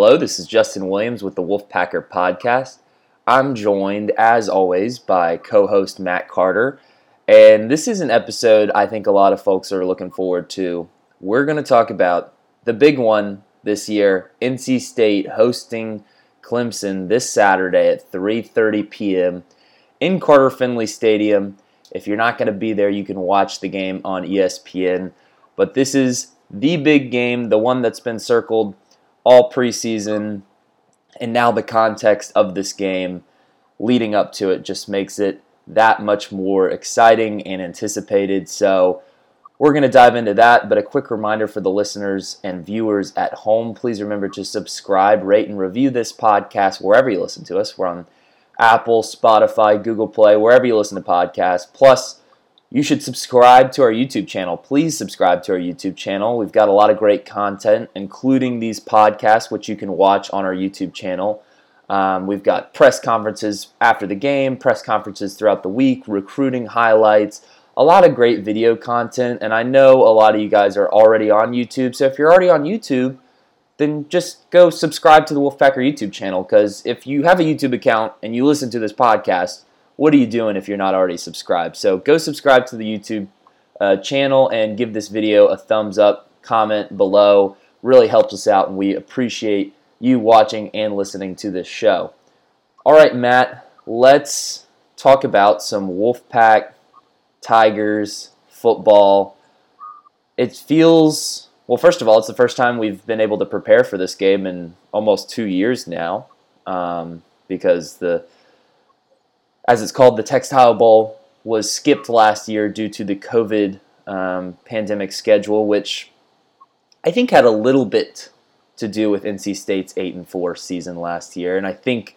Hello, this is Justin Williams with the Wolfpacker Podcast. I'm joined, as always, by co host Matt Carter. And this is an episode I think a lot of folks are looking forward to. We're going to talk about the big one this year NC State hosting Clemson this Saturday at 3:30 p.m. in Carter Finley Stadium. If you're not going to be there, you can watch the game on ESPN. But this is the big game, the one that's been circled all preseason, and now the context of this game leading up to it just makes it that much more exciting and anticipated. So we're going to dive into that, but a quick reminder for the listeners and viewers at home please remember to subscribe, rate, and review this podcast wherever you listen to us. We're on Apple, Spotify, Google Play, wherever you listen to podcasts. Plus, you should subscribe to our YouTube channel. Please subscribe to our YouTube channel. We've got a lot of great content, including these podcasts, which you can watch on our YouTube channel. Um, we've got press conferences after the game, press conferences throughout the week, recruiting highlights, a lot of great video content. And I know a lot of you guys are already on YouTube. So if you're already on YouTube, then just go subscribe to the Wolfpacker YouTube channel. Because if you have a YouTube account and you listen to this podcast, what are you doing if you're not already subscribed? So go subscribe to the YouTube uh, channel and give this video a thumbs up, comment below. Really helps us out, and we appreciate you watching and listening to this show. All right, Matt, let's talk about some Wolfpack Tigers football. It feels, well, first of all, it's the first time we've been able to prepare for this game in almost two years now um, because the, as it's called, the Textile Bowl was skipped last year due to the COVID um, pandemic schedule, which I think had a little bit to do with NC State's eight and four season last year, and I think,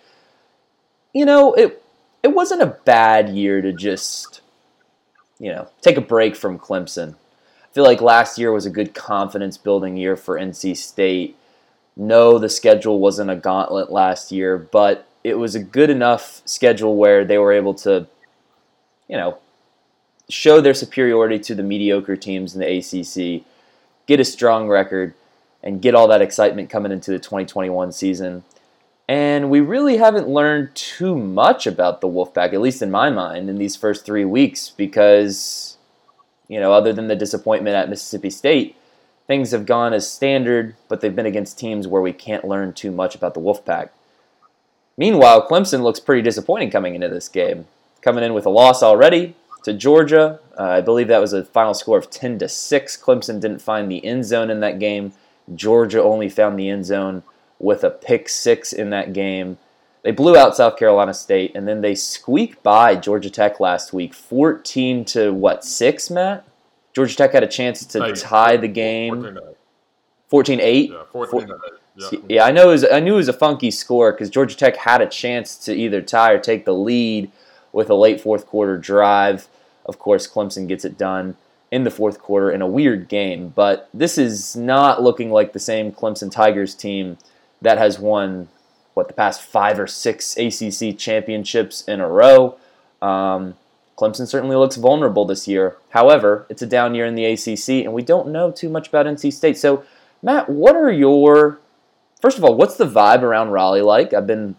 you know, it it wasn't a bad year to just, you know, take a break from Clemson. I feel like last year was a good confidence building year for NC State. No, the schedule wasn't a gauntlet last year, but it was a good enough schedule where they were able to, you know, show their superiority to the mediocre teams in the ACC, get a strong record, and get all that excitement coming into the 2021 season. And we really haven't learned too much about the Wolfpack, at least in my mind, in these first three weeks because, you know, other than the disappointment at Mississippi State, things have gone as standard, but they've been against teams where we can't learn too much about the Wolfpack. Meanwhile, Clemson looks pretty disappointing coming into this game, coming in with a loss already to Georgia. Uh, I believe that was a final score of 10 to 6. Clemson didn't find the end zone in that game. Georgia only found the end zone with a pick six in that game. They blew out South Carolina State, and then they squeaked by Georgia Tech last week, 14 to what, six, Matt? Georgia Tech had a chance to tie the game. 14 8? Yeah, 14 yeah. yeah, I know. Was, I knew it was a funky score because Georgia Tech had a chance to either tie or take the lead with a late fourth quarter drive. Of course, Clemson gets it done in the fourth quarter in a weird game. But this is not looking like the same Clemson Tigers team that has won, what, the past five or six ACC championships in a row. Um, Clemson certainly looks vulnerable this year. However, it's a down year in the ACC, and we don't know too much about NC State. So, Matt, what are your first of all, what's the vibe around Raleigh like? I've been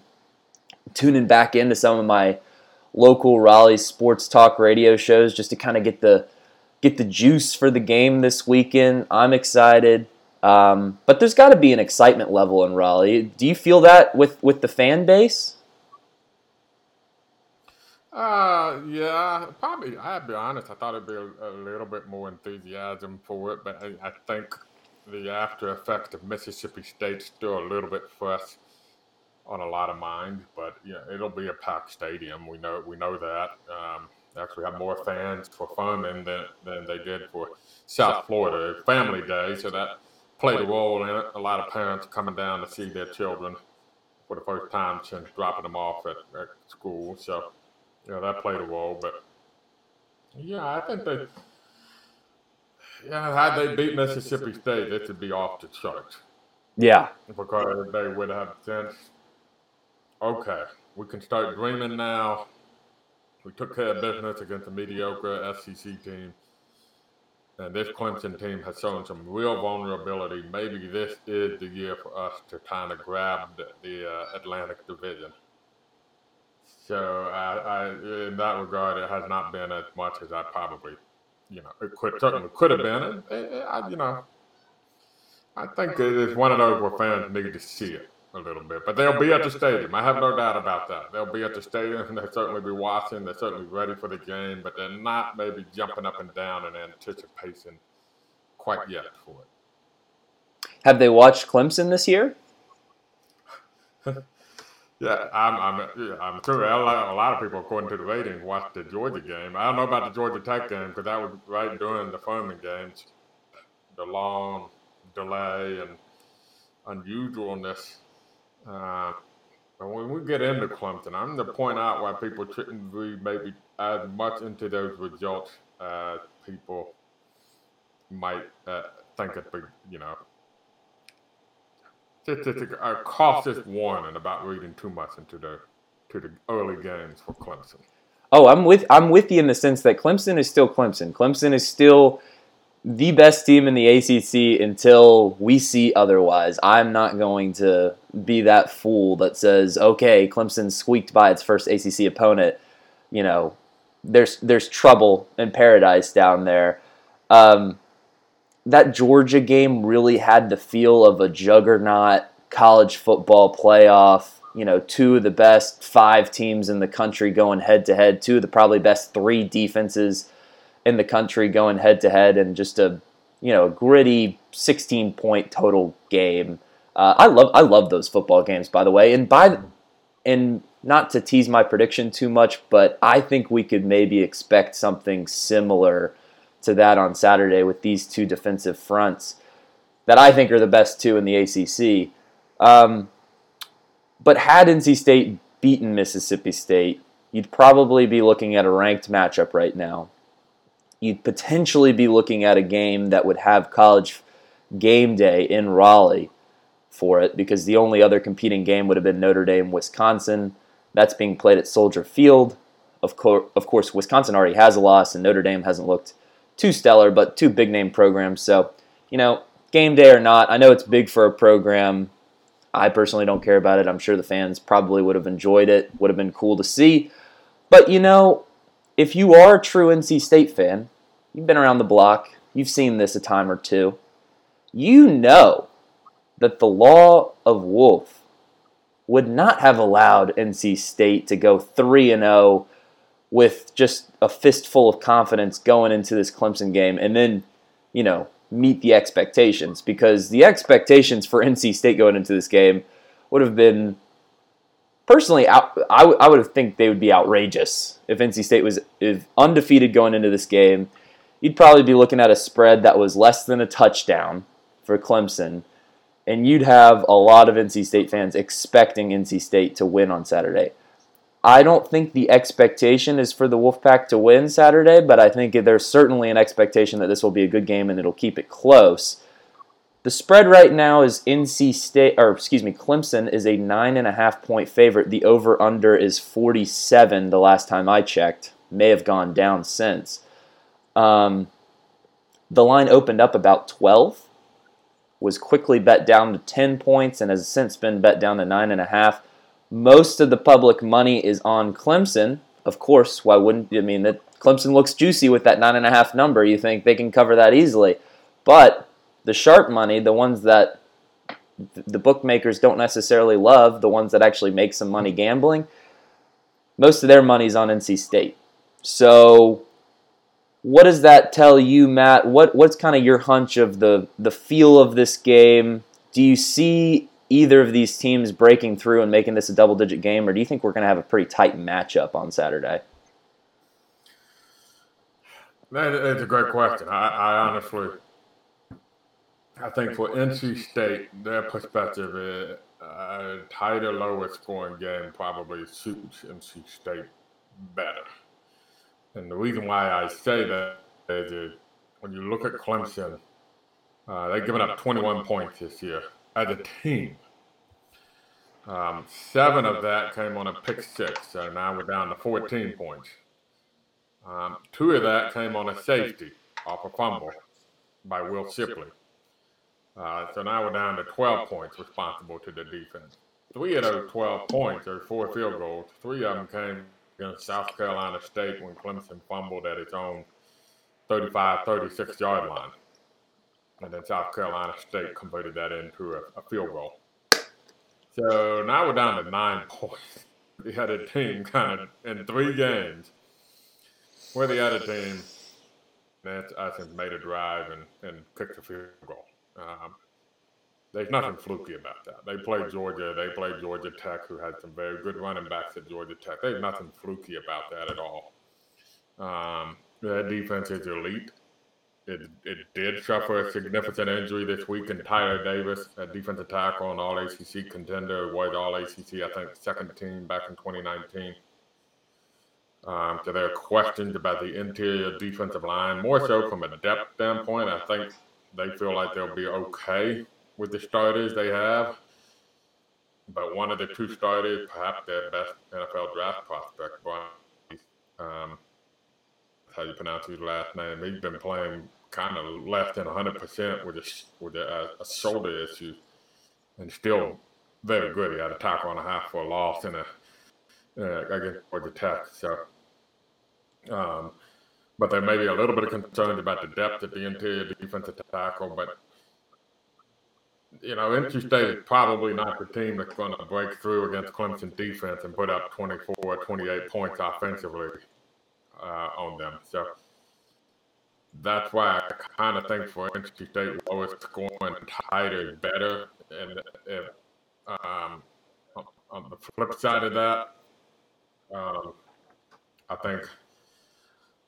tuning back into some of my local Raleigh sports talk radio shows just to kind of get the get the juice for the game this weekend. I'm excited. Um, but there's got to be an excitement level in Raleigh. Do you feel that with, with the fan base? Uh, yeah, probably. I'd be honest. I thought it'd be a, a little bit more enthusiasm for it, but I, I, think the after effects of Mississippi State's still a little bit fresh on a lot of minds. But yeah, it'll be a packed stadium. We know we know that. Um, actually have more fans for Furman than, than they did for South Florida. Family Day, so that played a role in it. A lot of parents coming down to see their children for the first time since dropping them off at, at school. So, you know, that played a role. But, yeah, I think they, yeah, had they beat Mississippi State, it would be off the charts. Yeah. Because they would have sense, okay, we can start dreaming now we took care of business against a mediocre SEC team, And this Clemson team has shown some real vulnerability. Maybe this is the year for us to kind of grab the, the uh, Atlantic Division. So I, I, in that regard, it has not been as much as I probably, you know, it could certainly could have been. And, I, you know, I think it's one of those where fans need to see it a little bit. But they'll be at the stadium. I have no doubt about that. They'll be at the stadium. They'll certainly be watching. They're certainly ready for the game, but they're not maybe jumping up and down in anticipation quite yet for it. Have they watched Clemson this year? yeah, I'm, I'm, I'm sure a lot, of people, according to the ratings, watched the Georgia game. I don't know about the Georgia Tech game because that was right during the Furman games. The long delay and unusualness uh, but when we get into Clemson, I'm going to point out why people shouldn't read maybe as much into those results as people might uh, think it be, you know. Just, just a, a cautious warning about reading too much into the to the early games for Clemson. Oh, I'm with I'm with you in the sense that Clemson is still Clemson. Clemson is still the best team in the ACC until we see otherwise. I'm not going to be that fool that says, "Okay, Clemson squeaked by its first ACC opponent." You know, there's there's trouble in paradise down there. Um, that Georgia game really had the feel of a juggernaut college football playoff. You know, two of the best five teams in the country going head to head. Two of the probably best three defenses in the country going head to head and just a you know a gritty 16 point total game. Uh, I love I love those football games by the way, and by and not to tease my prediction too much, but I think we could maybe expect something similar to that on Saturday with these two defensive fronts that I think are the best two in the ACC. Um, but had NC State beaten Mississippi State, you'd probably be looking at a ranked matchup right now you'd potentially be looking at a game that would have college game day in Raleigh for it because the only other competing game would have been Notre Dame Wisconsin. That's being played at Soldier Field. Of, co- of course, Wisconsin already has a loss, and Notre Dame hasn't looked too stellar, but two big name programs. So, you know, game day or not, I know it's big for a program. I personally don't care about it. I'm sure the fans probably would have enjoyed it, would have been cool to see. But, you know, if you are a true NC State fan, you've been around the block, you've seen this a time or two, you know that the law of Wolf would not have allowed NC State to go 3 and 0 with just a fistful of confidence going into this Clemson game and then, you know, meet the expectations because the expectations for NC State going into this game would have been personally, I, I, I would think they would be outrageous if NC State was undefeated going into this game. You'd probably be looking at a spread that was less than a touchdown for Clemson, and you'd have a lot of NC State fans expecting NC State to win on Saturday. I don't think the expectation is for the Wolfpack to win Saturday, but I think there's certainly an expectation that this will be a good game and it'll keep it close. The spread right now is NC State, or excuse me, Clemson is a nine and a half point favorite. The over under is 47 the last time I checked. May have gone down since. Um, the line opened up about 12, was quickly bet down to 10 points, and has since been bet down to nine and a half. Most of the public money is on Clemson. Of course, why wouldn't I mean that Clemson looks juicy with that nine and a half number? You think they can cover that easily, but the sharp money, the ones that the bookmakers don't necessarily love, the ones that actually make some money gambling, most of their money's on NC State. So, what does that tell you, Matt? What what's kind of your hunch of the the feel of this game? Do you see either of these teams breaking through and making this a double digit game, or do you think we're going to have a pretty tight matchup on Saturday? That is a great question. I, I honestly I think for NC State, their perspective is a tighter, lower scoring game probably suits NC State better. And the reason why I say that is when you look at Clemson, uh, they've given up 21 points this year as a team. Um, seven of that came on a pick six, so now we're down to 14 points. Um, two of that came on a safety off a fumble. by Will Shipley. Uh, so now we're down to 12 points responsible to the defense. Three of those 12 points are four field goals. Three of them came against South Carolina State when Clemson fumbled at its own 35 36 yard line. And then South Carolina State converted that into a, a field goal. So now we're down to nine points. The other team kind of in three games where the other team, I think, made a drive and, and kicked a field goal. Um, there's nothing fluky about that. They played Georgia. They played Georgia Tech, who had some very good running backs at Georgia Tech. There's nothing fluky about that at all. Um, that defense is elite. It, it did suffer a significant injury this week in Tyler Davis, a defensive tackle and all ACC contender, was all ACC, I think, second team back in 2019. Um, so there are questions about the interior defensive line, more so from a depth standpoint. I think they feel like they'll be okay with the starters they have. But one of the two starters, perhaps their best NFL draft prospect, Bryan, um, how you pronounce his last name. He's been playing kind of less than 100% with a, with a, a shoulder issue and still very good. He had a tackle and a half for a loss in a uh, against Georgia Tech. So, um, but there may be a little bit of concerns about the depth at the interior defensive tackle. But you know, NC State is probably not the team that's going to break through against Clemson defense and put up 24, or 28 points offensively uh, on them. So that's why I kind of think for NC State, lowest scoring tighter better. And if, um, on the flip side of that, um, I think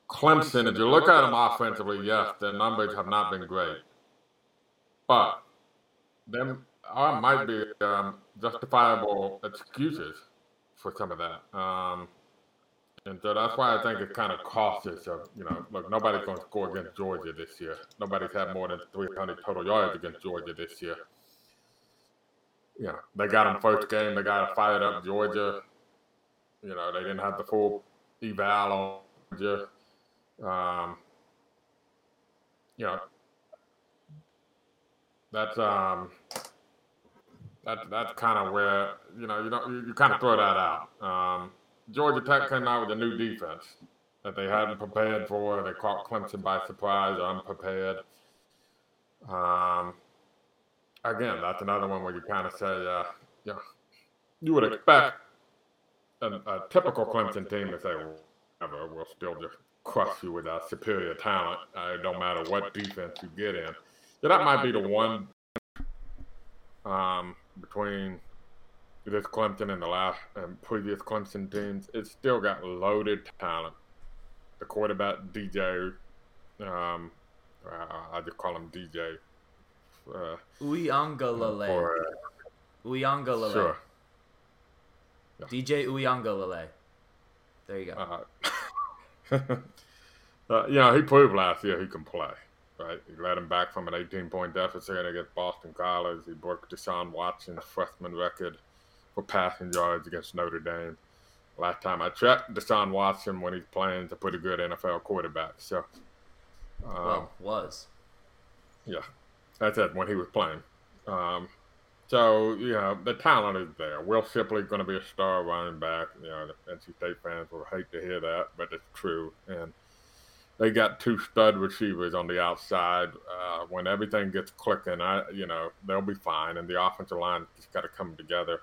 Clemson, if you look at them offensively, yes, their numbers have not been great. But there might be um, justifiable excuses for some of that. Um, and so that's why I think it's kind of cautious of, you know, look, nobody's going to score against Georgia this year. Nobody's had more than 300 total yards against Georgia this year. You know, they got them first game. They got to fire up Georgia. You know, they didn't have the full eval on Georgia. Um, you know, that's um, that that's kind of where you know you don't you, you kind of throw that out. Um, Georgia Tech came out with a new defense that they hadn't prepared for. They caught Clemson by surprise, unprepared. Um, again, that's another one where you kind of say, uh, yeah, you would expect a, a, typical Clemson team to say, we'll still just crush you with our superior talent. Uh, it don't matter what defense you get in. So that might be the one um, between this Clemson and the last and previous Clemson teams, it's still got loaded talent. The quarterback DJ, um, I just call him DJ. Uh, Uiagalelei. Or, uh, Uiagalelei. Sure. Yeah. DJ Uiagalelei. There you go. Uh, uh, you know, he proved last year he can play. Right, he led him back from an 18-point deficit against Boston College. He broke Deshaun Watson's freshman record for passing yards against Notre Dame. Last time I checked, Deshaun Watson, when he's playing, is a pretty good NFL quarterback. So, um, well, was. Yeah, that's it, when he was playing. Um, so, you know, the talent is there. Will Shipley going to be a star running back. You know, the NC State fans will hate to hear that, but it's true. And they got two stud receivers on the outside. Uh, when everything gets clicking, I, you know, they'll be fine. And the offensive line just got to come together.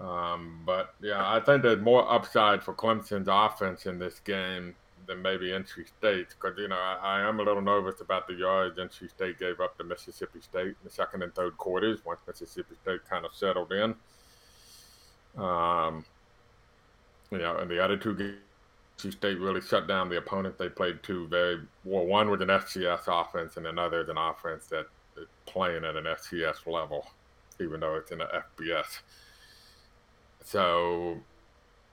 Um, but yeah, I think there's more upside for Clemson's offense in this game than maybe NC State because you know I, I, am a little nervous about the yards NC State gave up to Mississippi State in the second and third quarters once Mississippi State kind of settled in. Um, you know, and the other two games, NC State really shut down the opponent. They played two very well. One with an FCS offense, and another is an offense that is playing at an FCS level, even though it's in the FBS. So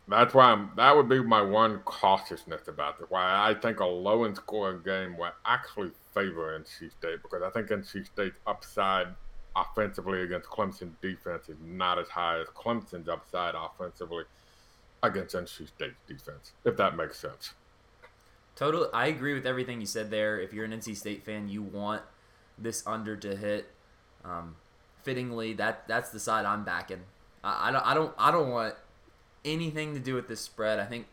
that's why I'm, that would be my one cautiousness about it. Why I think a low and scoring game will actually favor NC State because I think NC State's upside offensively against Clemson defense is not as high as Clemson's upside offensively against NC State's defense, if that makes sense. Totally, I agree with everything you said there. If you're an NC State fan, you want this under to hit. Um, fittingly, that that's the side I'm backing. I, I don't I don't I don't want anything to do with this spread. I think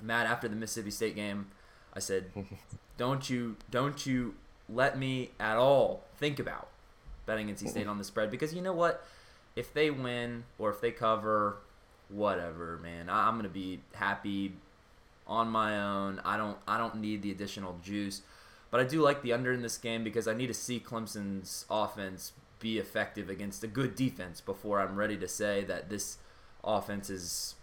Matt after the Mississippi State game, I said, "Don't you don't you let me at all think about betting NC State on the spread because you know what? If they win or if they cover, whatever, man, I, I'm gonna be happy on my own. I don't I don't need the additional juice. But I do like the under in this game because I need to see Clemson's offense be effective against a good defense before I'm ready to say that this offense is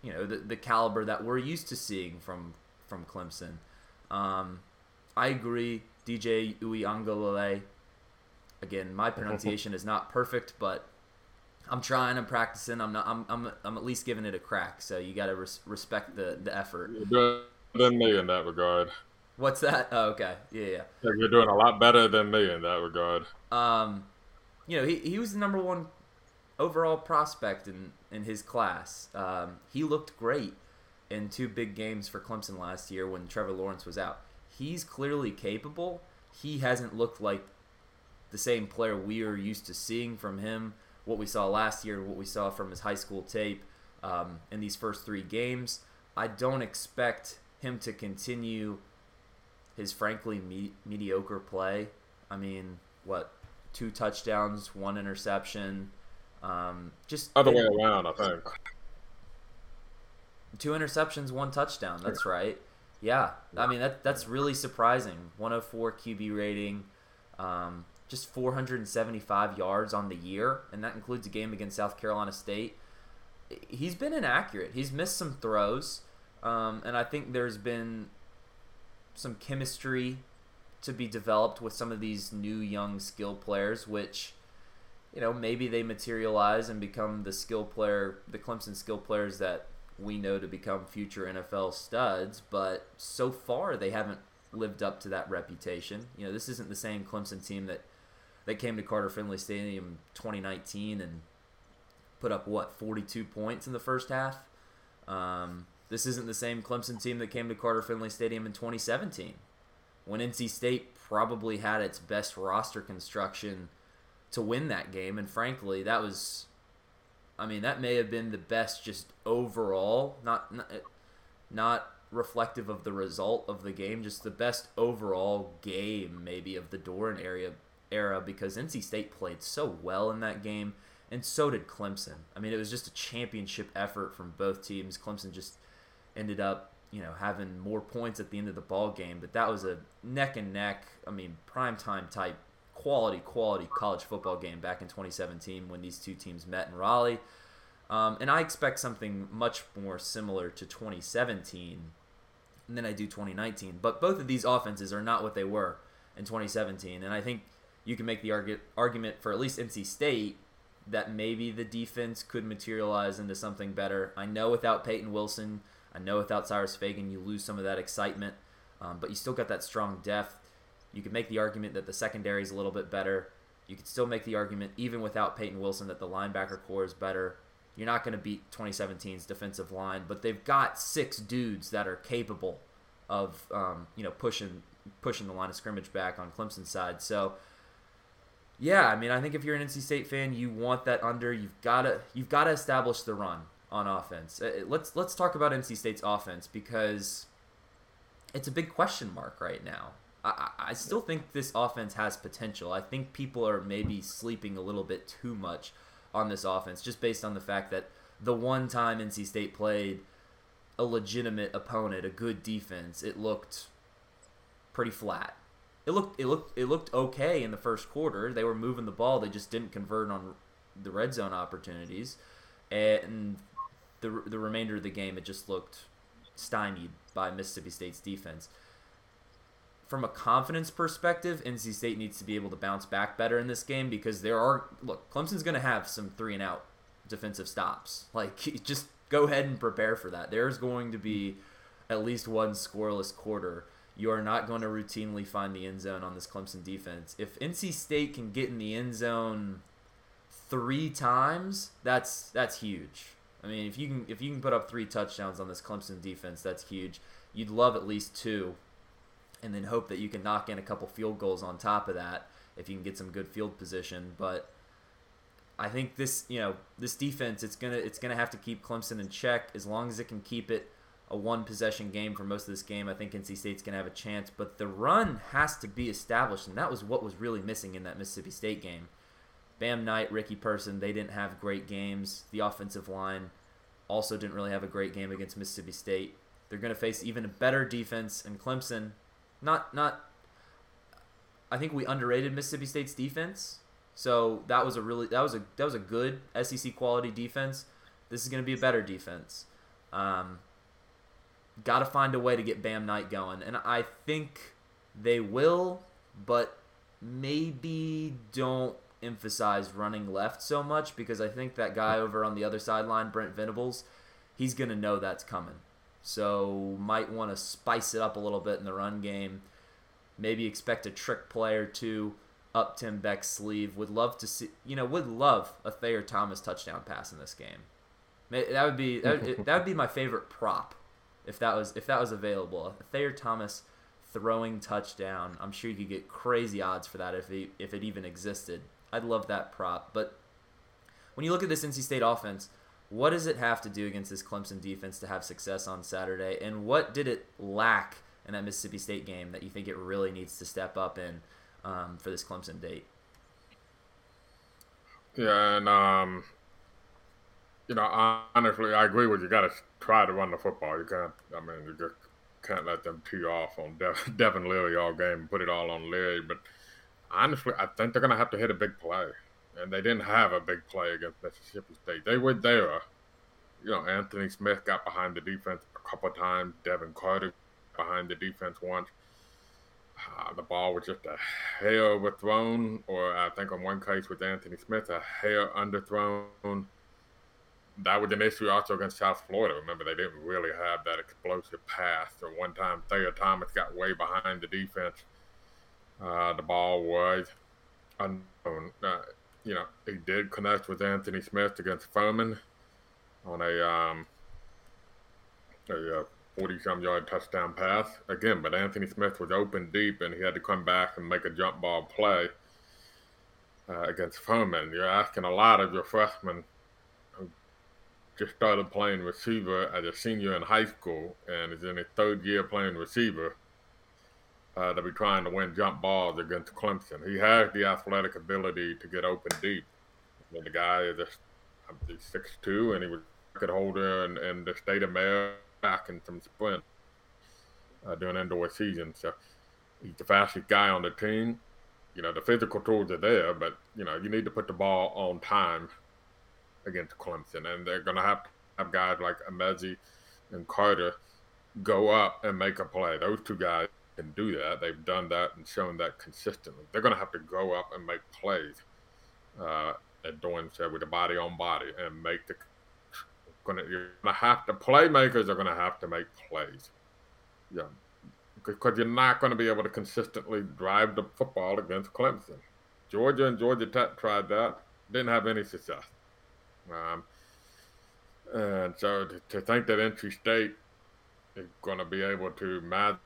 you know the, the caliber that we're used to seeing from from Clemson. Um, I agree, DJ Uiagalelei. Again, my pronunciation is not perfect, but I'm trying. I'm practicing. I'm not. I'm. I'm. I'm at least giving it a crack. So you got to res- respect the the effort. You're better than me in that regard. What's that? Oh, okay. Yeah, yeah. You're doing a lot better than me in that regard. Um, you know, he he was the number one overall prospect in in his class. Um, he looked great in two big games for Clemson last year when Trevor Lawrence was out. He's clearly capable. He hasn't looked like the same player we are used to seeing from him. What we saw last year, what we saw from his high school tape um, in these first three games. I don't expect him to continue his frankly me- mediocre play. I mean, what two touchdowns, one interception, um, just other way around, I think. Two interceptions, one touchdown. That's right. Yeah, I mean that that's really surprising. 104 QB rating, um, just 475 yards on the year, and that includes a game against South Carolina State. He's been inaccurate. He's missed some throws, um, and I think there's been some chemistry to be developed with some of these new young skill players, which you know maybe they materialize and become the skill player, the Clemson skill players that we know to become future NFL studs. But so far, they haven't lived up to that reputation. You know, this isn't the same Clemson team that that came to Carter Finley Stadium 2019 and put up what 42 points in the first half. Um, this isn't the same Clemson team that came to Carter Finley Stadium in 2017 when NC State probably had its best roster construction to win that game. And frankly, that was, I mean, that may have been the best just overall, not not, not reflective of the result of the game, just the best overall game maybe of the Doeren area era because NC State played so well in that game, and so did Clemson. I mean, it was just a championship effort from both teams. Clemson just ended up, you know, having more points at the end of the ball game, but that was a neck and neck. I mean, prime time type quality, quality college football game back in 2017 when these two teams met in Raleigh. Um, and I expect something much more similar to 2017 than I do 2019. But both of these offenses are not what they were in 2017, and I think you can make the argu- argument for at least NC State that maybe the defense could materialize into something better. I know without Peyton Wilson, I know without Cyrus Fagan, you lose some of that excitement, um, but you still got that strong depth. You could make the argument that the secondary is a little bit better. You could still make the argument, even without Peyton Wilson, that the linebacker corps is better. You're not going to beat 2017's defensive line, but they've got six dudes that are capable of, um, you know, pushing pushing the line of scrimmage back on Clemson's side. So, yeah, I mean, I think if you're an NC State fan, you want that under. You've got to you've got to establish the run on offense. Uh, let's let's talk about NC State's offense because it's a big question mark right now. I, I still think this offense has potential. I think people are maybe sleeping a little bit too much on this offense just based on the fact that the one time NC State played a legitimate opponent, a good defense, it looked pretty flat. It looked it looked it looked okay in the first quarter. They were moving the ball, they just didn't convert on the red zone opportunities. And the the remainder of the game it just looked stymied by Mississippi State's defense. From a confidence perspective, NC State needs to be able to bounce back better in this game because there are look, Clemson's going to have some three and out defensive stops. Like just go ahead and prepare for that. There's going to be at least one scoreless quarter. You are not going to routinely find the end zone on this Clemson defense. If NC State can get in the end zone three times, that's that's huge. I mean, if you can if you can put up three touchdowns on this Clemson defense, that's huge. you'd love at least two, and then hope that you can knock in a couple field goals on top of that if you can get some good field position. But I think this, you know, this defense, it's gonna it's gonna have to keep Clemson in check as long as it can keep it a one possession game for most of this game. I think NC State's gonna have a chance, but the run has to be established, and that was what was really missing in that Mississippi State game. Bam Knight, Ricky Person, they didn't have great games. The offensive line also didn't really have a great game against Mississippi State. They're going to face even a better defense in Clemson. Not not I think we underrated Mississippi State's defense. So that was a really that was a that was a good SEC quality defense. This is going to be a better defense. Um, Got to find a way to get Bam Knight going, and I think they will, but maybe don't emphasize running left so much because I think that guy over on the other sideline, Brent Venables, he's going to know that's coming. So might want to spice it up a little bit in the run game. Maybe expect a trick play or two up Tim Beck's sleeve. Would love to see, you know, would love a Thayer Thomas touchdown pass in this game. That would be that would, that would be my favorite prop if that was if that was available. A Thayer Thomas throwing touchdown. I'm sure you could get crazy odds for that if he, if it even existed. I'd love that prop. But when you look at this NC State offense, what does it have to do against this Clemson defense to have success on Saturday? And what did it lack in that Mississippi State game that you think it really needs to step up in um, for this Clemson date? Yeah, and um, you know, honestly, I agree with you. Got to try to run the football. You can't. I mean, you just can't let them tee off on De- Devin Leary all game and put it all on Leary. But honestly, I think they're going to have to hit a big play. And they didn't have a big play against Mississippi State. They were there. You know, Anthony Smith got behind the defense a couple of times. Devin Carter behind the defense once. Uh, the ball was just a hair overthrown, or I think on one case with Anthony Smith, a hair underthrown. That was an issue also against South Florida. Remember, they didn't really have that explosive pass. So one time, Thayer Thomas got way behind the defense uh, the ball was unknown. Uh, you know, he did connect with Anthony Smith against Furman on a um, a 40 some yard touchdown pass again, but Anthony Smith was open deep and he had to come back and make a jump ball play uh, against Furman. You're asking a lot of your freshmen who just started playing receiver as a senior in high school and is in his third year playing receiver uh, to be trying to win jump balls against Clemson. He has the athletic ability to get open deep. I mean, the guy is just six two, and he was record holder in, in the state of Maryland back in some sprint uh, during indoor season. So he's the fastest guy on the team. You know, the physical tools are there, but you know, you need to put the ball on time against Clemson, and they're going to have to have guys like Emezie and Carter go up and make a play. Those two guys can do that. They've done that and shown that consistently. They're going to have to go up and make plays, uh, as said, with the body on body and make the. Gonna, you're going to have to, playmakers are going to have to make plays. Yeah. Because you're not going to be able to consistently drive the football against Clemson. Georgia and Georgia Tech tried that, didn't have any success. Um, and so to, to think that NC State is going to be able to match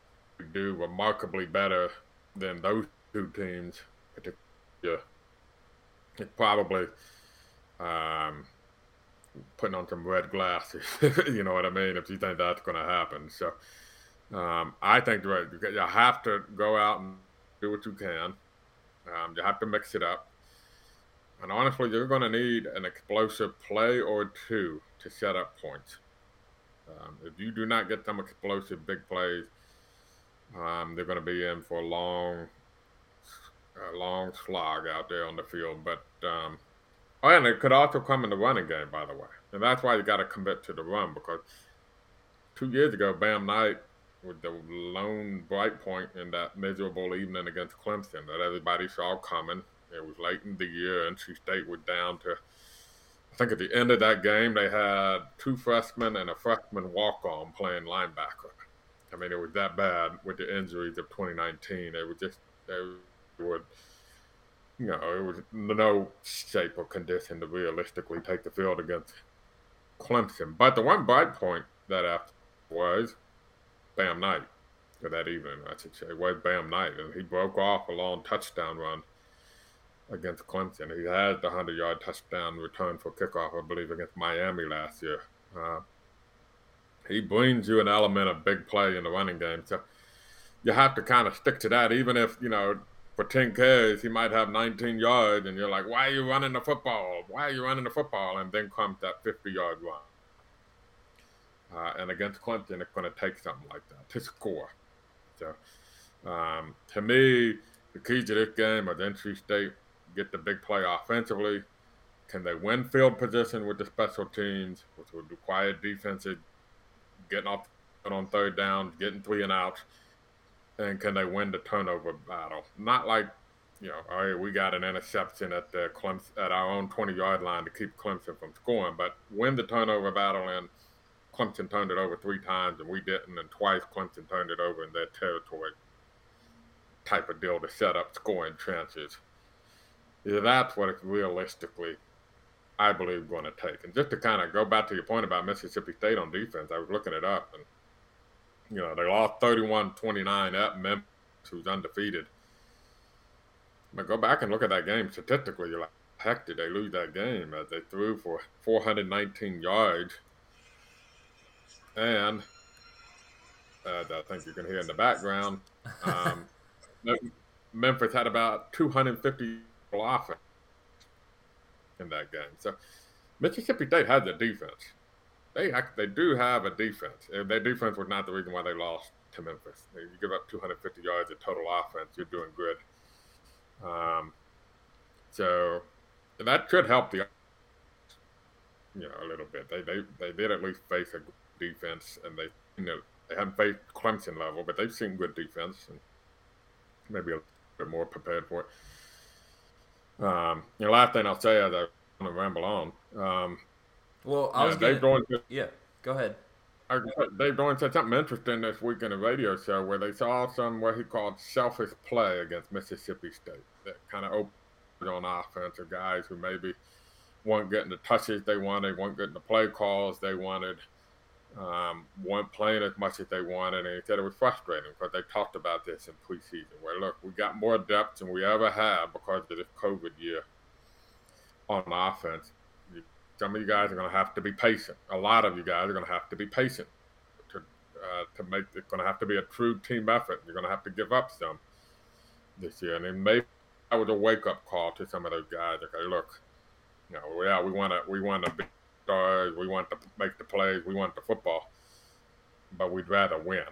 do remarkably better than those two teams. Yeah, it's probably um, putting on some red glasses. you know what I mean? If you think that's going to happen, so um, I think right, you have to go out and do what you can. Um, you have to mix it up. And honestly, you're going to need an explosive play or two to set up points. Um, if you do not get some explosive big plays, um, they're going to be in for a long, a long slog out there on the field. But um, oh, and it could also come in the running game, by the way, and that's why you got to commit to the run because two years ago, Bam Knight with the lone bright point in that miserable evening against Clemson that everybody saw coming. It was late in the year, and NC State was down to. I think at the end of that game, they had two freshmen and a freshman walk on playing linebacker. I mean, it was that bad with the injuries of 2019. It was just, they would, you know, it was no shape or condition to realistically take the field against Clemson. But the one bright point that after was Bam Knight, or that evening, I should say, was Bam Knight, and he broke off a long touchdown run against Clemson. He had the 100 yard touchdown return for kickoff, I believe, against Miami last year. Uh, he brings you an element of big play in the running game. So you have to kind of stick to that, even if, you know, for 10 carries, he might have 19 yards, and you're like, why are you running the football? Why are you running the football? And then comes that 50 yard run. Uh, and against Clemson, it's going to take something like that to score. So, um, to me, the key to this game is NC State get the big play offensively. Can they win field position with the special teams, which would require defenses getting off on third down, getting three and out, and can they win the turnover battle? Not like, you know, all right, we got an interception at the Clemson, at our own 20 yard line to keep Clemson from scoring, but win the turnover battle and Clemson turned it over three times and we didn't, and twice Clemson turned it over in their territory type of deal to set up scoring chances. Yeah, that's what it's realistically, I believe, going to take. And just to kind of go back to your point about Mississippi State on defense, I was looking it up, and you know they lost 31-29 at Memphis, who's undefeated. But go back and look at that game statistically. You're like, heck, did they lose that game? As they threw for 419 yards, and uh, I think you can hear in the background, um, Memphis had about 250 offense in that game. So Mississippi State has a defense. They they do have a defense. Their defense was not the reason why they lost to Memphis. You give up 250 yards of total offense, you're doing good. Um, so that could help the you know a little bit. They they they did at least face a defense, and they you know they haven't faced Clemson level, but they've seen good defense and maybe a bit more prepared for it. Um, the last thing I'll say as I want to ramble on. Um, well, I was Dave going to, yeah. Go ahead. I, Dave Doeren said something interesting this week in a radio show where they saw some what he called selfish play against Mississippi State that kind of opened on offense of guys who maybe weren't getting the touches they wanted, weren't getting the play calls they wanted um, weren't playing as much as they wanted, and he said it was frustrating because they talked about this in preseason. Where look, we got more depth than we ever have because of this COVID year on offense. Some of you guys are going to have to be patient. A lot of you guys are going to have to be patient to uh, to make. It's going to have to be a true team effort. You're going to have to give up some this year, and then maybe that was a wake up call to some of those guys. Okay, look, you know, yeah, we want to we want to be stars. We want to make the plays. We want the football, but we'd rather win.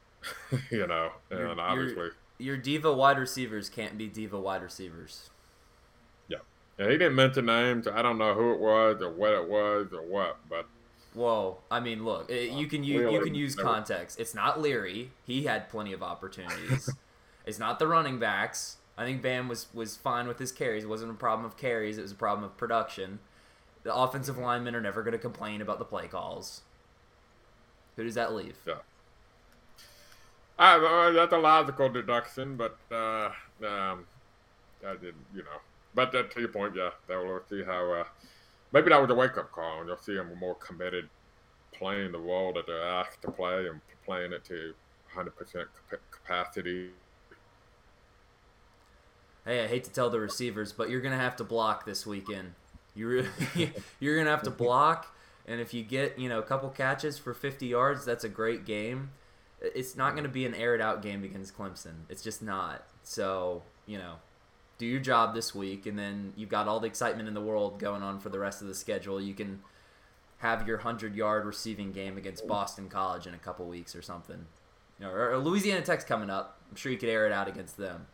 you know, and your, obviously your, your diva wide receivers can't be diva wide receivers. Yeah, and he didn't mention names. I don't know who it was or what it was or what, but. Whoa! I mean, look, it, you can use you can use context. It's not Leary. He had plenty of opportunities. it's not the running backs. I think Bam was was fine with his carries. It wasn't a problem of carries. It was a problem of production. The offensive linemen are never going to complain about the play calls. Who does that leave? Yeah. Uh, that's a logical deduction, but uh, um, I did, you know. But uh, to your point, yeah, we'll see how. Uh, maybe that was a wake up call, and you'll see them more committed, playing the role that they're asked to play and playing it to 100% capacity. Hey, I hate to tell the receivers, but you're gonna have to block this weekend. You really, you're gonna have to block, and if you get you know a couple catches for 50 yards, that's a great game. It's not gonna be an aired out game against Clemson. It's just not. So you know, do your job this week, and then you've got all the excitement in the world going on for the rest of the schedule. You can have your 100 yard receiving game against Boston College in a couple weeks or something. You know, or Louisiana Tech's coming up. I'm sure you could air it out against them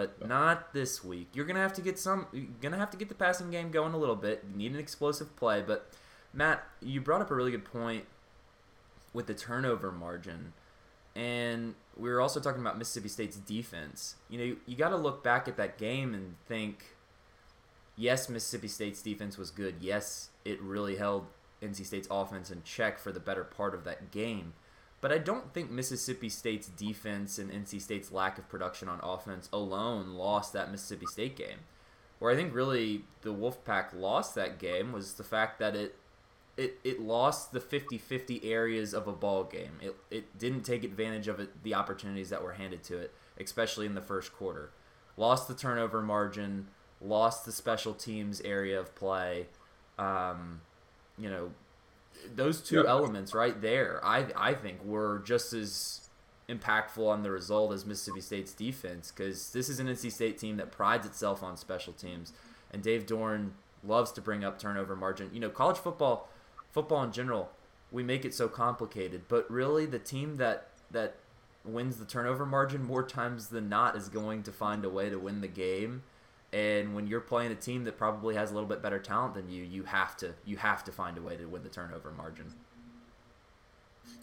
but not this week. You're gonna have to get some. You're gonna have to get the passing game going a little bit. You need an explosive play. But Matt, you brought up a really good point with the turnover margin, and we were also talking about Mississippi State's defense. You know, you, you got to look back at that game and think. Yes, Mississippi State's defense was good. Yes, it really held NC State's offense in check for the better part of that game. But I don't think Mississippi State's defense and NC State's lack of production on offense alone lost that Mississippi State game. Where I think really the Wolfpack lost that game was the fact that it it, it lost the 50-50 areas of a ball game. It, it didn't take advantage of it, the opportunities that were handed to it, especially in the first quarter. Lost the turnover margin, lost the special teams area of play. Um, you know, those two yeah. elements right there, I I think were just as impactful on the result as Mississippi State's defense because this is an NC State team that prides itself on special teams, and Dave Doeren loves to bring up turnover margin. You know, college football, football in general, we make it so complicated, but really the team that that wins the turnover margin more times than not is going to find a way to win the game. And when you're playing a team that probably has a little bit better talent than you, you have to you have to find a way to win the turnover margin.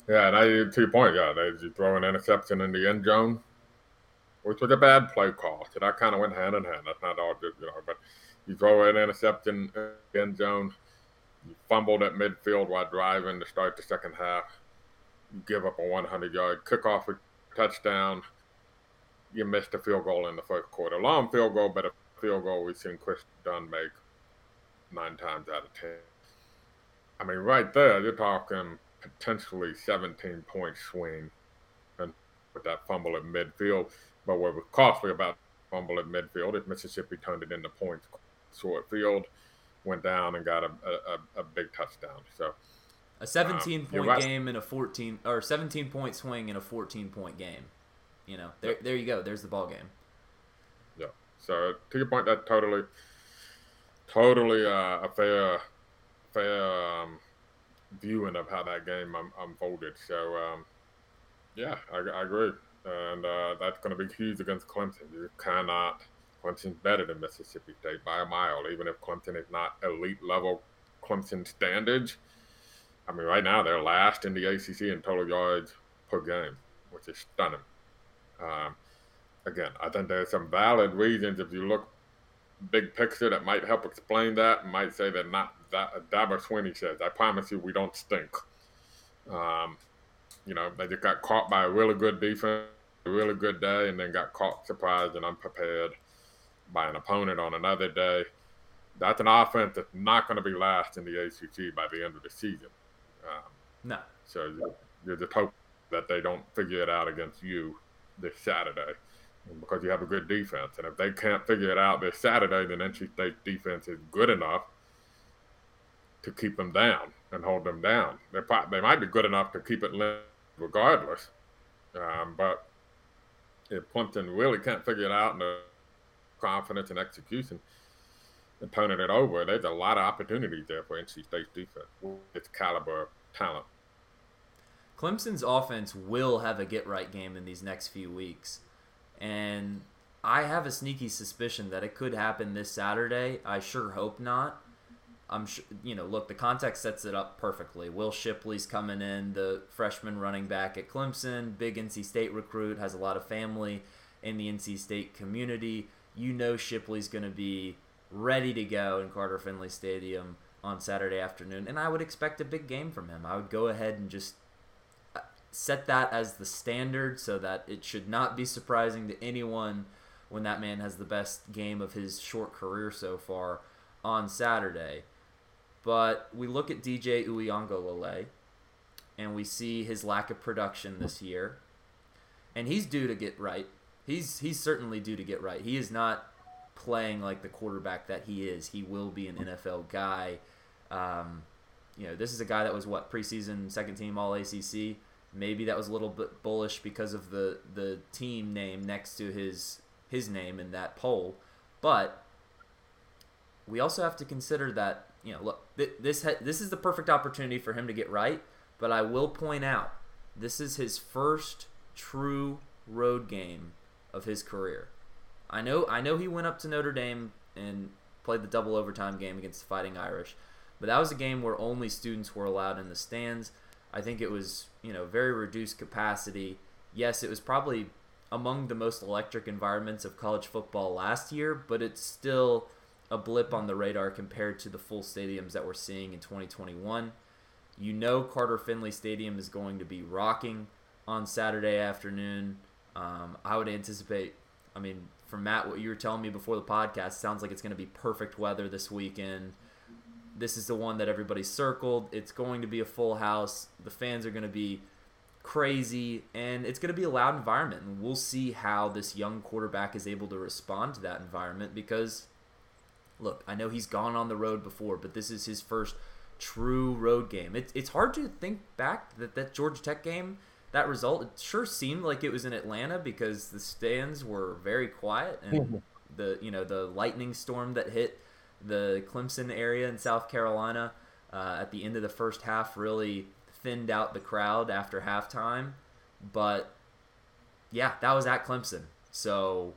Yeah, and I, to your point, yeah, they you throw an interception in the end zone, which was a bad play call. So that kind of went hand in hand. That's not all you know, but you throw an interception in the end zone, you fumbled at midfield while driving to start the second half. You give up a 100 yard kickoff touchdown. You missed a field goal in the first quarter. Long field goal, but a field goal we've seen Chris Dunn make nine times out of ten. I mean, right there, you're talking potentially 17 point swing and with that fumble at midfield. But what was costly about fumble at midfield is Mississippi turned it into points short field, went down and got a, a, a big touchdown. So a 17 um, point right. game and a 14 or 17 point swing in a 14 point game. You know, there, there you go. There's the ball game. So to your point, that's totally, totally uh, a fair, fair um, viewing of how that game um, unfolded. So um, yeah, I, I, agree, and uh, that's going to be huge against Clemson. You cannot. Clemson's better than Mississippi State by a mile, even if Clemson is not elite level Clemson standards. I mean, right now they're last in the ACC in total yards per game, which is stunning. Um, again, I think there's some valid reasons if you look big picture that might help explain that. Might say that not that Dabo Swinney says, "I promise you, we don't stink." Um, you know, they just got caught by a really good defense, a really good day, and then got caught surprised and unprepared by an opponent on another day. That's an offense that's not going to be last in the ACC by the end of the season. Um, no. So you're just hoping that they don't figure it out against you this Saturday because you have a good defense. And if they can't figure it out this Saturday, then NC State defense is good enough to keep them down and hold them down. They they might be good enough to keep it regardless. Um, but if Clemson really can't figure it out and the confidence and execution and turning it over, there's a lot of opportunities there for NC State's defense with its caliber of talent. Clemson's offense will have a get right game in these next few weeks. And I have a sneaky suspicion that it could happen this Saturday. I sure hope not. I'm sure, you know, look, the context sets it up perfectly. Will Shipley's coming in, the freshman running back at Clemson, big NC State recruit, has a lot of family in the NC State community. You know Shipley's going to be ready to go in Carter Finley Stadium on Saturday afternoon, and I would expect a big game from him. I would go ahead and just set that as the standard so that it should not be surprising to anyone when that man has the best game of his short career so far on Saturday. But we look at DJ Uiagalelei and we see his lack of production this year. And he's due to get right. He's he's certainly due to get right. He is not playing like the quarterback that he is. He will be an NFL guy. Um, you know, this is a guy that was what preseason second team All ACC. Maybe that was a little bit bullish because of the the team name next to his his name in that poll, but we also have to consider that you know, look, this ha- this is the perfect opportunity for him to get right. But I will point out, this is his first true road game of his career. I know I know he went up to Notre Dame and played the double overtime game against the Fighting Irish, but that was a game where only students were allowed in the stands. I think it was you know very reduced capacity. Yes, it was probably among the most electric environments of college football last year, but it's still a blip on the radar compared to the full stadiums that we're seeing in 2021. You know, Carter Finley Stadium is going to be rocking on Saturday afternoon. Um, I would anticipate, I mean, from Matt, what you were telling me before the podcast, sounds like it's going to be perfect weather this weekend. This is the one that everybody circled. It's going to be a full house. The fans are going to be crazy, and it's going to be a loud environment. And we'll see how this young quarterback is able to respond to that environment because, look, I know he's gone on the road before, but this is his first true road game. It, it's hard to think back that that Georgia Tech game, that result, it sure seemed like it was in Atlanta because the stands were very quiet and mm-hmm. the you know the lightning storm that hit the Clemson area in South Carolina uh, at the end of the first half really thinned out the crowd after halftime. But yeah, that was at Clemson. So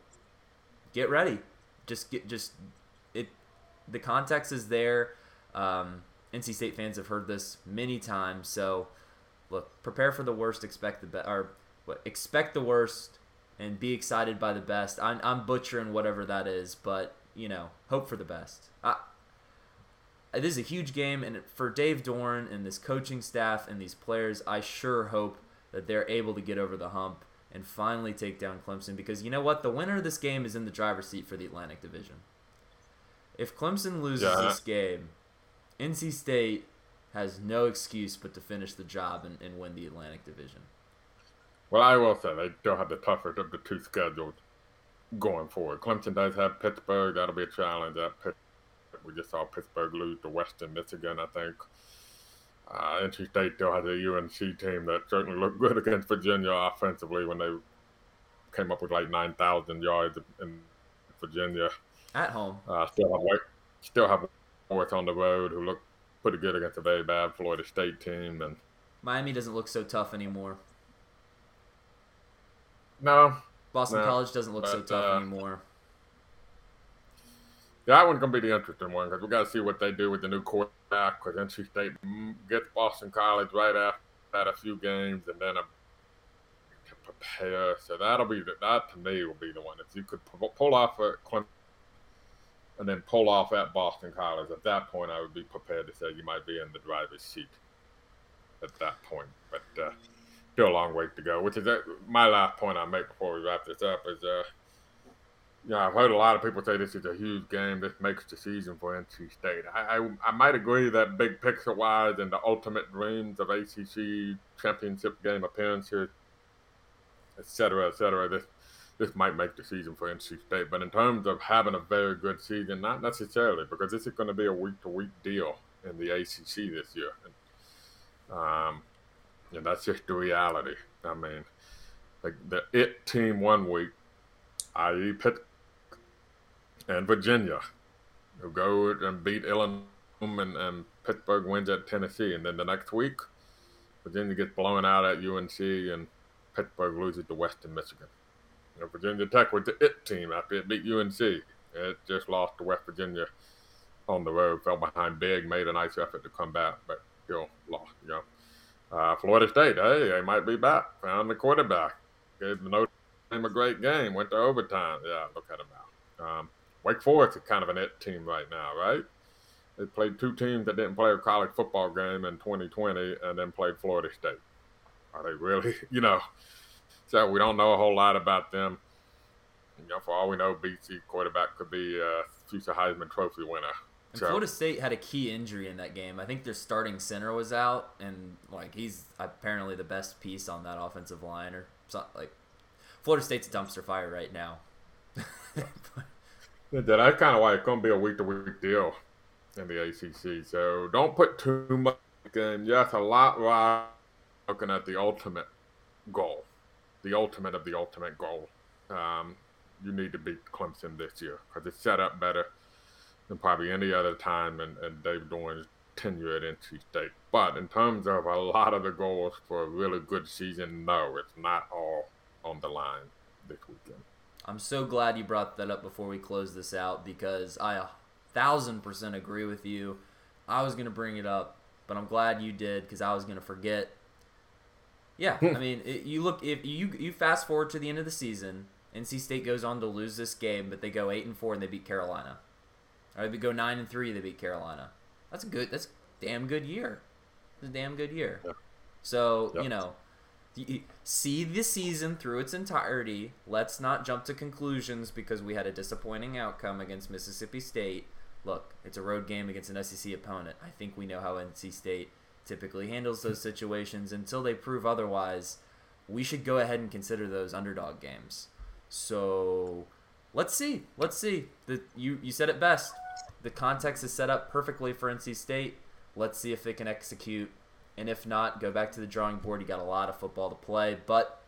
get ready. Just get just it. The context is there. Um, NC State fans have heard this many times. So look, prepare for the worst, expect the best, or what, expect the worst, and be excited by the best. I'm, I'm butchering whatever that is, but you know, hope for the best. I, this is a huge game, and for Dave Doeren and this coaching staff and these players, I sure hope that they're able to get over the hump and finally take down Clemson because you know what? The winner of this game is in the driver's seat for the Atlantic Division. If Clemson loses yeah. this game, NC State has no excuse but to finish the job and, and win the Atlantic Division. Well, I will say they still have the tougher of the two schedules going forward. Clemson does have Pittsburgh. That'll be a challenge at Pittsburgh. We just saw Pittsburgh lose to Western Michigan, I think. Uh, NC State still has a UNC team that certainly looked good against Virginia offensively when they came up with like 9,000 yards in Virginia. At home. Uh, still have still have North on the road who looked pretty good against a very bad Florida State team. and Miami doesn't look so tough anymore. No. Boston no, College doesn't look but, so tough uh, anymore. That one's gonna be the interesting one because we got to see what they do with the new quarterback. Because NC State gets Boston College right after that a few games, and then a, to prepare. So that'll be the, that to me will be the one. If you could pull off a Clemson and then pull off at Boston College, at that point I would be prepared to say you might be in the driver's seat at that point. But uh, still a long way to go. Which is uh, my last point I make before we wrap this up is. Uh, yeah, I've heard a lot of people say this is a huge game. This makes the season for NC State. I, I, I might agree that big picture wise and the ultimate dreams of ACC championship game appearances, et cetera, et cetera, this this might make the season for NC State. But in terms of having a very good season, not necessarily, because this is going to be a week to week deal in the ACC this year. And, um, and that's just the reality. I mean, like the it team one week, i.e., Pitt and Virginia, who go and beat Illinois and, and Pittsburgh wins at Tennessee. And then the next week, Virginia gets blown out at UNC and Pittsburgh loses to Western Michigan. You know, Virginia Tech was the it team after it beat UNC. It just lost to West Virginia on the road, fell behind big, made a nice effort to come back, but still lost. You know, uh, Florida State, hey, they might be back. Found the quarterback, gave Notre Dame a great game, went to overtime. Yeah, look at them now. Um, Wake Forest is kind of an it team right now, right? They played two teams that didn't play a college football game in 2020 and then played Florida State. Are they really, you know? So we don't know a whole lot about them. You know, for all we know, BC quarterback could be a future Heisman Trophy winner. And so, Florida State had a key injury in that game. I think their starting center was out, and like he's apparently the best piece on that offensive line, or something. Like Florida State's a dumpster fire right now. That's kind of why it's going to be a week to week deal in the ACC. So don't put too much in. Yes, a lot right looking at the ultimate goal, the ultimate of the ultimate goal. Um, you need to beat Clemson this year because it's set up better than probably any other time in, in Dave Doeren's tenure at NC State. But in terms of a lot of the goals for a really good season, no, it's not all on the line this weekend. I'm so glad you brought that up before we close this out because I a thousand percent agree with you. I was gonna bring it up, but I'm glad you did because I was gonna forget. Yeah, hmm. I mean, it, you look if you you fast forward to the end of the season, NC State goes on to lose this game, but they go eight and four and they beat Carolina. Or they go nine and three, they beat Carolina. That's a good. That's a damn good year. It's a damn good year. Yeah. So yep. you know, see the season through its entirety. Let's not jump to conclusions because we had a disappointing outcome against Mississippi State. look, it's a road game against an SEC opponent. I think we know how NC State typically handles those situations. Until they prove otherwise, we should go ahead and consider those underdog games. So let's see. Let's see. The you you said it best. The context is set up perfectly for NC State. Let's see if they can execute. And if not, go back to the drawing board. You got a lot of football to play, but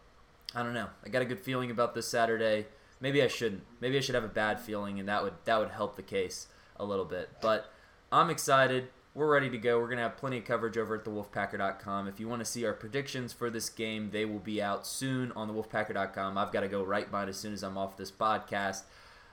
I don't know. I got a good feeling about this Saturday. Maybe I shouldn't. Maybe I should have a bad feeling, and that would that would help the case a little bit. But I'm excited. We're ready to go. We're gonna have plenty of coverage over at thewolfpacker.com. If you want to see our predictions for this game, they will be out soon on thewolfpacker.com. I've got to go right by it as soon as I'm off this podcast.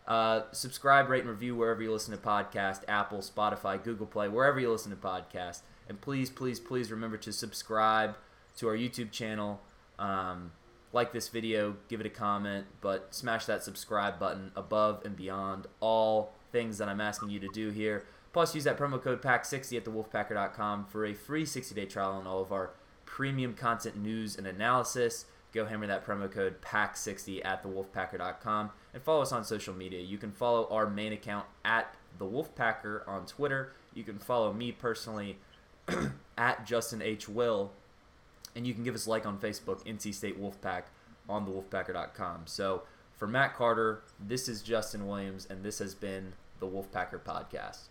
Uh, subscribe, rate, and review wherever you listen to podcasts Apple, Spotify, Google Play, wherever you listen to podcasts. And please, please, please remember to subscribe to our YouTube channel. Um, like this video, give it a comment, but smash that subscribe button above and beyond all things that I'm asking you to do here. Plus, use that promo code PACK60 at thewolfpacker.com for a free 60 day trial on all of our premium content news and analysis. Go hammer that promo code PACK60 at thewolfpacker.com and follow us on social media. You can follow our main account at the Wolfpacker on Twitter. You can follow me personally at Justin H. Will. And you can give us a like on Facebook, NC State Wolfpack on thewolfpacker.com. So for Matt Carter, this is Justin Williams, and this has been the Wolfpacker Podcast.